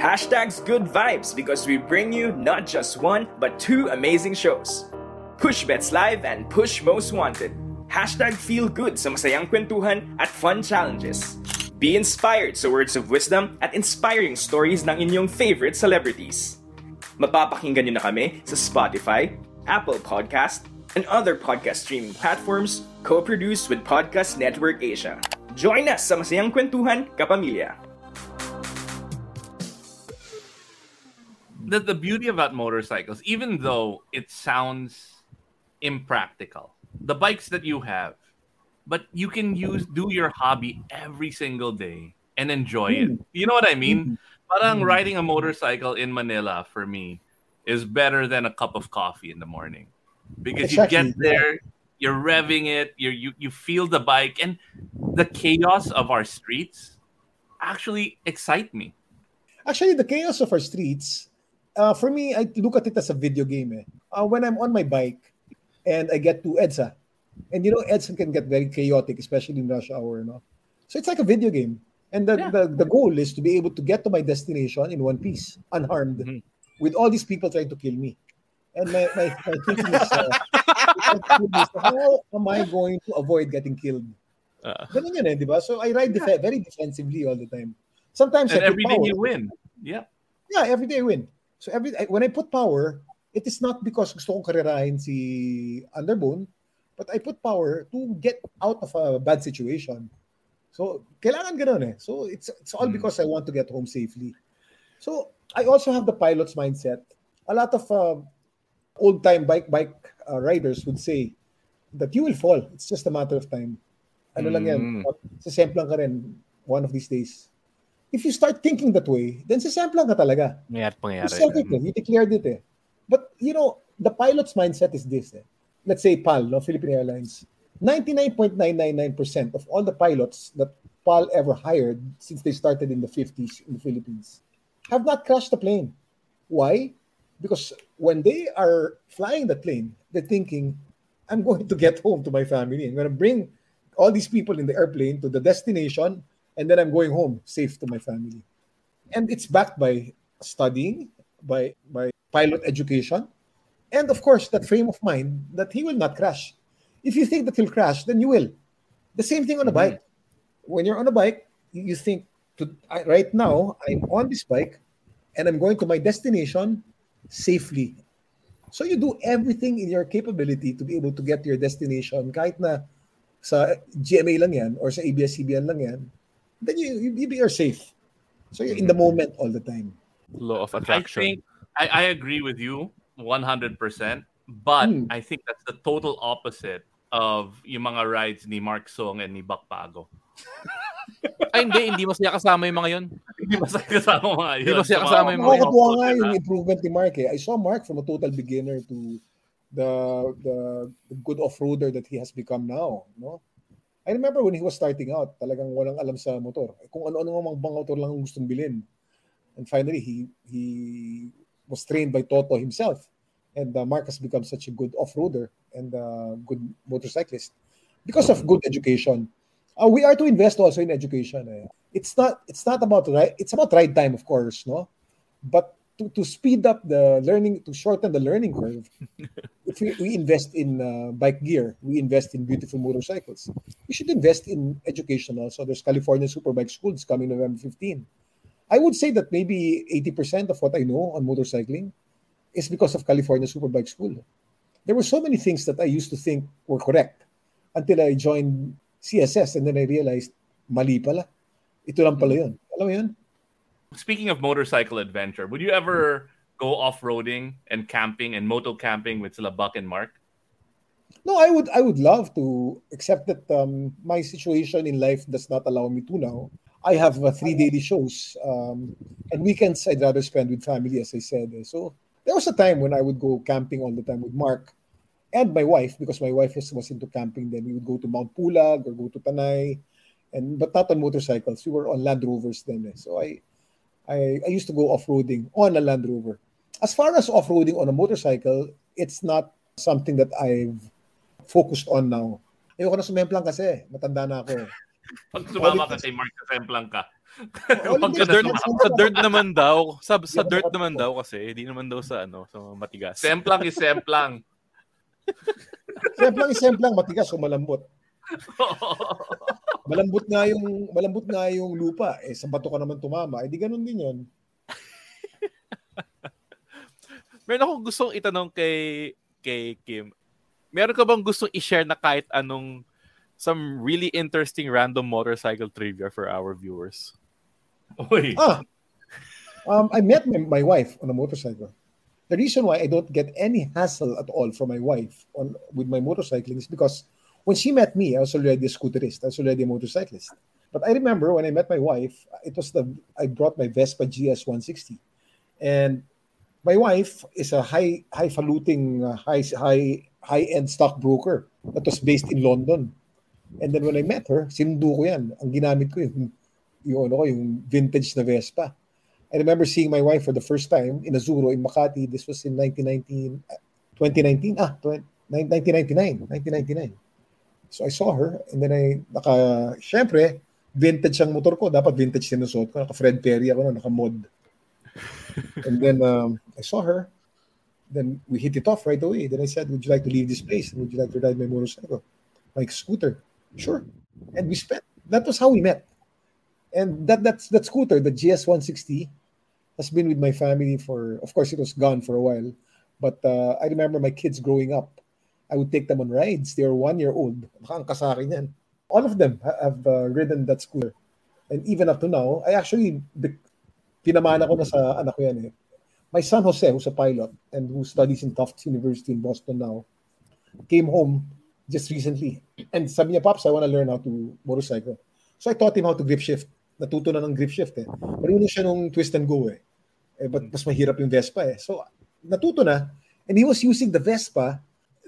Hashtags good vibes because we bring you not just one, but two amazing shows. Push Bets Live and Push Most Wanted. Hashtag feel good sa masayang kwentuhan at fun challenges. Be inspired sa words of wisdom at inspiring stories ng inyong favorite celebrities. Mapapakinggan nyo na kami sa Spotify, Apple Podcast, and other podcast streaming platforms co-produced with Podcast Network Asia. Join us sa Masayang Kwentuhan, Kapamilya. The, the beauty about motorcycles, even though it sounds impractical, the bikes that you have, but you can use do your hobby every single day and enjoy it. Mm. You know what I mean? Mm. Parang mm. riding a motorcycle in Manila for me is better than a cup of coffee in the morning because you get there, you're revving it, you you you feel the bike, and the chaos of our streets actually excite me. Actually, the chaos of our streets, uh, for me, I look at it as a video game. Eh. Uh, when I'm on my bike and I get to EDSA, And you know, EDSA can get very chaotic, especially in rush hour, no? So it's like a video game. And the, Yeah. the, the goal is to be able to get to my destination in one piece, unharmed, Mhm. with all these people trying to kill me. And my, my, my thinking is, uh, how am I going to avoid getting killed? Ganun yun eh, di ba? So I ride def- very defensively all the time. Sometimes And I every day power. you win. Yeah. Yeah, every day I win. So every I- when I put power, it is not because gusto kong karirahin si Underbone, but I put power to get out of a bad situation. So kailangan ganun eh. So it's it's all Mm. because I want to get home safely. So I also have the pilot's mindset. A lot of uh, old time bike bike uh, riders would say that you will fall. It's just a matter of time. Ano lang yan, Mm. sasemplang ka rin one of these days. If you start thinking that way, then sasemplang ka talaga. You pangyayari. said it, eh. you declared it. Eh. But, you know, the pilot's mindset is this. Eh. Let's say PAL, no, Philippine Airlines. 99.999% of all the pilots that PAL ever hired since they started in the 50s in the Philippines have not crashed the plane. Why? Because when they are flying the plane, they're thinking, I'm going to get home to my family. I'm going to bring all these people in the airplane to the destination, and then I'm going home safe to my family. And it's backed by studying, by by pilot education, and of course that frame of mind that he will not crash. If you think that he'll crash, then you will. The same thing on a bike. When you're on a bike, you you think to I, right now I'm on this bike, and I'm going to my destination safely. So you do everything in your capability to be able to get to your destination, kahit na sa GMA lang yan or sa ABS-CBN lang yan, then you, you, you are safe. So you're in the moment all the time. Law of I attraction. think I, I agree with you 100%, but Hmm. I think that's the total opposite of yung mga rides ni Mark Song and ni Bakpago. Ay, hindi. Hindi masaya kasama yung mga yun. Hindi masaya kasama mga yun. Hindi masaya Sa kasama mga- yung mga Nakakatuwa nga yung improvement ni Mark eh. I saw Mark from a total beginner to the the, the good off-roader that he has become now. No? I remember when he was starting out, talagang walang alam sa motor. Kung ano-ano mga mga motor lang ang gustong bilhin. And finally, he he was trained by Toto himself. And uh, Mark has such a good off-roader and uh, good motorcyclist because of good education. Uh, we are to invest also in education. eh. It's not it's not about right. It's about ride time, of course, no. But to, to speed up the learning, to shorten the learning curve, if we, we invest in uh, bike gear, we invest in beautiful motorcycles. We should invest in education also. There's California Superbike Schools coming November 15. I would say that maybe 80% of what I know on motorcycling is because of California Superbike School. There were so many things that I used to think were correct until I joined CSS and then I realized mali pala. Ito lang pala yun. Alam mo yun? Speaking of motorcycle adventure, would you ever go off-roading and camping and moto camping with sila Buck and Mark? No, I would I would love to, except that um, my situation in life does not allow me to now. I have uh, three daily shows, um, and weekends I'd rather spend with family, as I said. So there was a time when I would go camping all the time with Mark and my wife, because my wife was, was into camping. Then we would go to Mount Pulag or go to Tanay, and but not on motorcycles. We were on Land Rovers then. eh. So I, I I used to go off roading on a Land Rover. As far as off roading on a motorcycle, it's not something that I've focused on now. Ayoko na sumemplang kasi. Matanda na ako. Pag sumama ka kay Mark sa Semplang ka. Ka Sa dirt, sa dirt naman daw. Sa, sa dirt naman daw kasi. Hindi naman daw sa ano, sa matigas. Semplang is Semplang. Semplang is semplang, matigas o malambot. Malambot nga yung malambot nga yung lupa. Eh sa bato ka naman tumama. Eh di ganun din 'yon. Meron akong gustong itanong kay kay Kim. Meron ka bang gustong i-share na kahit anong some really interesting random motorcycle trivia for our viewers? Uy. Ah. Um, I met my, my wife on a motorcycle. The reason why I don't get any hassle at all from my wife on with my motorcycling is because when she met me, I was already a scooterist. I was already a motorcyclist. But I remember when I met my wife, it was the I brought my Vespa GS 160, and my wife is a high highfalutin uh, high high high end stockbroker that was based in London. And then when I met her, sinundo ko yan. Ang ginamit ko yung yung ano yung vintage na Vespa. I remember seeing my wife for the first time in Azuro in Makati. This was in 1919, uh, 2019, ah, 20, 1999, 1999. So I saw her and then I, naka, syempre, vintage ang motor ko. Dapat vintage sinusuot ko. Naka Fred Perry ako na, naka mod. and then um, I saw her. Then we hit it off right away. Then I said, would you like to leave this place? Would you like to ride my motorcycle? My scooter? Sure. And we spent, that was how we met. And that that's that scooter, the GS 160, has been with my family for, of course, it was gone for a while. But uh, I remember my kids growing up. I would take them on rides. They were one year old. Nakangka sa. All of them ha- have uh, ridden that scooter. And even up to now, I actually, pinamana ko na sa anak ko yan eh. My son Jose, who's a pilot and who studies in Tufts University in Boston now, came home just recently. And sabi niya, Pops, I want to learn how to motorcycle. So I taught him how to grip shift. Natuto na ng grip shift eh. Marunong siya nung twist and go eh. eh but mas mahirap yung Vespa eh. So natuto na. And he was using the Vespa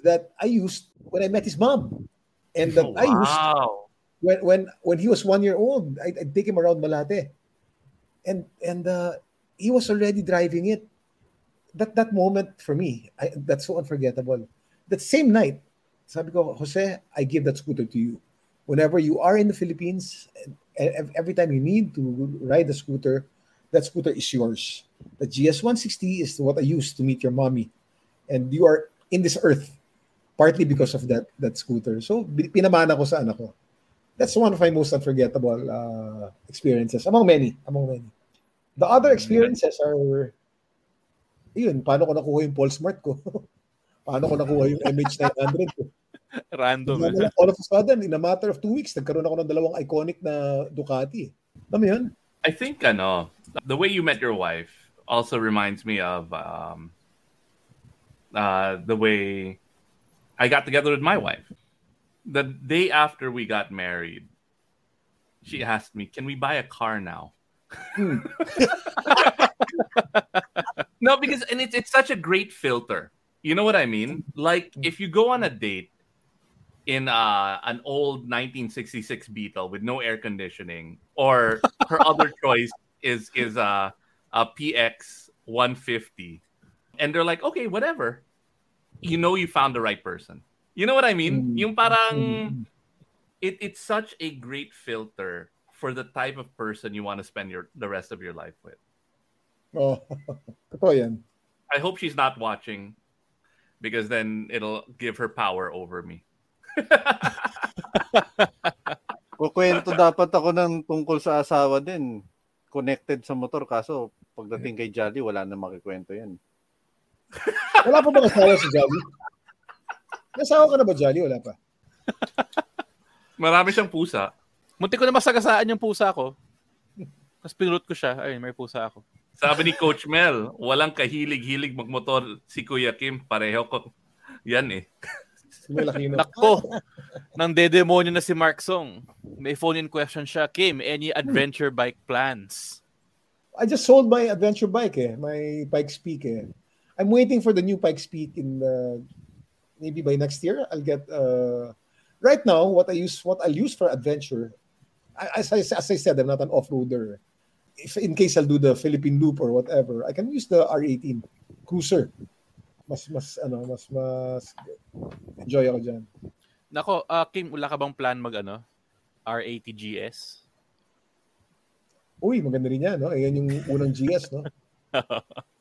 that I used when I met his mom. And that I used Wow. when when when he was one year old. I, I'd take him around Malate. And and uh, he was already driving it. That that moment for me, I, that's so unforgettable. That same night, sabi ko, Jose, I give that scooter to you. Whenever you are in the Philippines, every time you need to ride the scooter, that scooter is yours. The GS160 is what I used to meet your mommy. And you are in this earth partly because of that that scooter. So, pinamana ko sa anak ko. That's one of my most unforgettable uh, experiences among many, among many. The other experiences are yun, paano ko nakuha yung Paul Smart ko? paano ko nakuha yung MH900 ko? Random. Na all of a sudden, in a matter of two weeks, nagkaroon ako ng dalawang iconic na Ducati. Alam mo yun? I think ano, the way you met your wife also reminds me of um, uh, the way I got together with my wife. The day after we got married, she asked me, "Can we buy a car now?" no, because and it's it's such a great filter. You know what I mean? Like if you go on a date in uh, an old 1966 Beetle with no air conditioning, or her other choice is is uh, a PX 150, and they're like, okay, whatever. You know, you found the right person. You know what I mean? Mm. Yung parang mm-hmm. it, it's such a great filter for the type of person you want to spend your the rest of your life with. Oh, totoo yan. I hope she's not watching because then it'll give her power over me. Kukwento dapat ako ng tungkol sa asawa din. Connected sa motor kaso pagdating kay Jolly wala na makikwento yan. Wala pa ba asawa si Jolly? May asawa ka na ba, Jolly? Wala pa. Marami siyang pusa. Munti ko na masagasaan yung pusa ko. Tapos pinulot ko siya. Ayun, may pusa ako. Sabi ni Coach Mel, walang kahilig-hilig magmotor si Kuya Kim. Pareho ko. Yan eh. Nako, nang dedemonyo na si Mark Song. May phone-in question siya. Kim, any adventure bike plans? I just sold my adventure bike eh, my Pikes Peak eh. I'm waiting for the new Pikes Peak in uh, maybe by next year. I'll get uh, right now what I use what I'll use for adventure. I- As I, as I said, I'm not an off-roader. If in case I'll do the Philippine Loop or whatever, I can use the R18 cruiser. Mas mas ano, mas mas enjoy ako diyan. Nako, ah, Kim, wala ka bang plan mag ano? R80 GS? Uy, maganda rin yan, no? Ayan yung unang GS, no?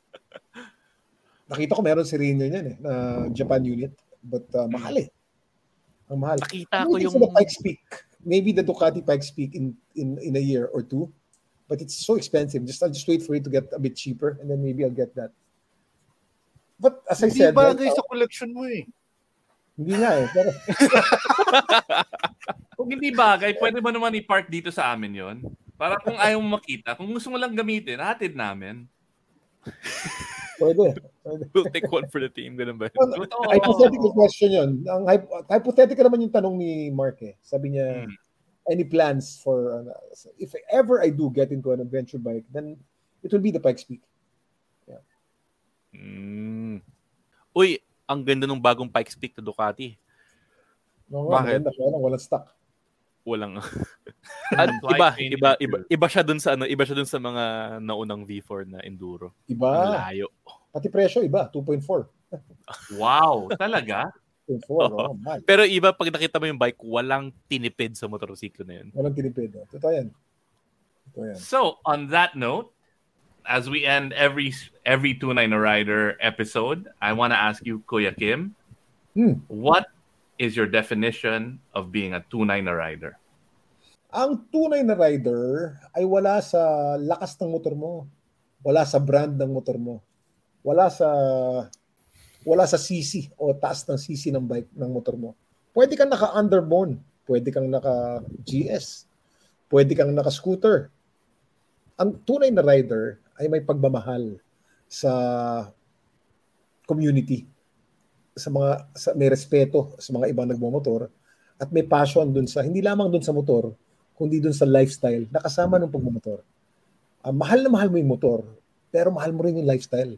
Nakita ko meron si Rainier niyan eh, na Japan unit. But uh, mahal eh. Ang mahal. Nakita ko yung... the Pikes Peak. Maybe the Ducati Pikes Peak in, in, in a year or two. But it's so expensive. Just I'll just wait for it to get a bit cheaper and then maybe I'll get that. But as I Hindi said, right bagay now, sa collection mo eh. hindi nga eh. Pero, Kung hindi bagay, pwede ba naman i-park dito sa amin yon? Para kung ayaw mo makita, kung gusto mo lang gamitin, hatid namin. pwede. pwede. We'll take one for the team. Ganun ba? Totoo. hypothetical question yun. Ang hyp- hypothetical naman yung tanong ni Mark eh. Sabi niya, Hmm. any plans for, uh, if ever I do get into an adventure bike, then it will be the Pikes Peak. Mm. Uy, ang ganda ng bagong Pikes Peak na Ducati. No, Bakit? kaya lang walang stock. Walang At iba, iba, iba, iba siya dun sa ano, iba siya dun sa mga naunang V4 na enduro. Iba. layo. Pati presyo, iba. 2.4. Wow, talaga? 1.4. Oo. Oh, mahal. Pero iba pag nakita mo yung bike, walang tinipid sa motorsiklo na yun. Walang tinipid. Oh. Totoo yan. Totoo yan. So, on that note, as we end every every Tunay na Rider episode, I want to ask you, Kuya Kim, Hmm. what is your definition of being a Tunay na Rider? Ang tunay na rider ay wala sa lakas ng motor mo. Wala sa brand ng motor mo. Wala sa wala sa CC o taas ng CC ng bike ng motor mo. Pwede kang naka-underbone, pwede kang naka-GS, pwede kang naka-scooter. Ang tunay na rider ay may pagmamahal sa community, sa mga sa, may respeto sa mga ibang nagmomotor at may passion dun sa hindi lamang dun sa motor, kundi dun sa lifestyle na kasama ng pagmumotor. Ah, mahal na mahal mo yung motor, pero mahal mo rin yung lifestyle.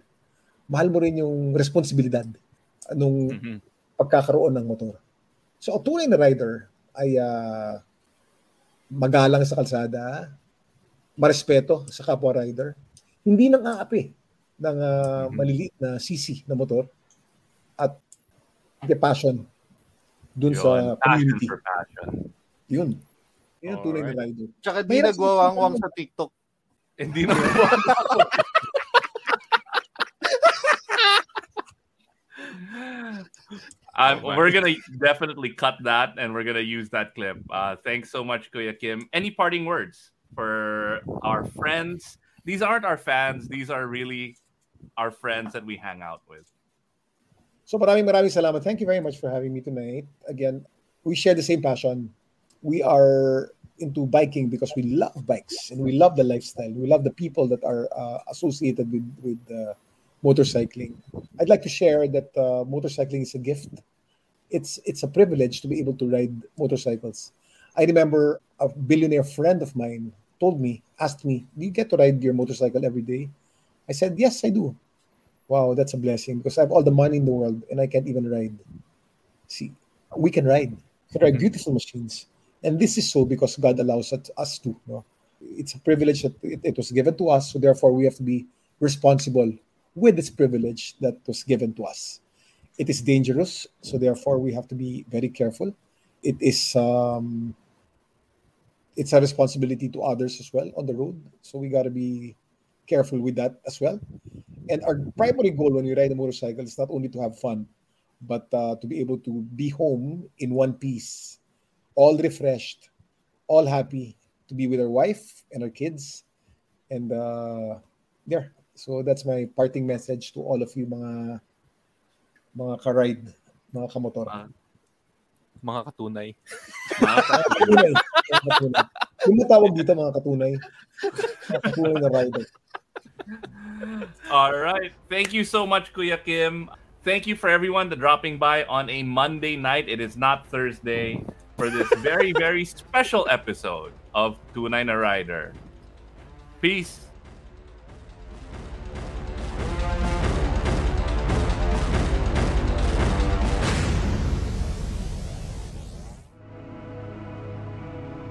Mahal mo rin yung responsibilidad nung Mhm. pagkakaroon ng motor. So, ang tunay na rider ay ah, magalang sa kalsada, marespeto sa kapwa rider, hindi nang aapi ng ah, maliliit na CC na motor at may passion dun sa Yun, passion community. for passion. Yun. Yun ang tunay na Alright. rider. Tsaka di Mahirap nagwawangwang sa- sa TikTok. Hindi na Um, Oh, we're gonna definitely cut that, and we're gonna use that clip. Uh, thanks so much, Kuya Kim. Any parting words for our friends? These aren't our fans; these are really our friends that we hang out with. So maraming maraming salamat. Thank you very much for having me tonight. Again, we share the same passion. We are into biking because we love bikes and we love the lifestyle. We love the people that are uh, associated with with uh, motorcycling. I'd like to share that uh, motorcycling is a gift. It's it's a privilege to be able to ride motorcycles. I remember a billionaire friend of mine told me, asked me, "Do you get to ride your motorcycle every day?" I said, "Yes, I do." Wow, that's a blessing because I have all the money in the world and I can't even ride. See, we can ride. We can ride beautiful machines. And this is so because God allows us to. No? It's a privilege that it, it was given to us. So therefore, we have to be responsible with this privilege that was given to us. It is dangerous. So therefore, we have to be very careful. It is um, it's a responsibility to others as well on the road. So we got to be careful with that as well. And our primary goal when we ride a motorcycle is not only to have fun, but uh, to be able to be home in one piece, all refreshed, all happy to be with our wife and our kids. And uh, there. So that's my parting message to all of you mga mga ka-ride, mga kamotor. Ah. Mga katunay. katunay. Mga katunay. Yung matawag dito mga katunay. Mga katunay na rider. All right. Thank you so much, Kuya Kim. Thank you for everyone that dropping by on a Monday night. It is not Thursday for this very, very special episode of Tunay na Rider. Peace.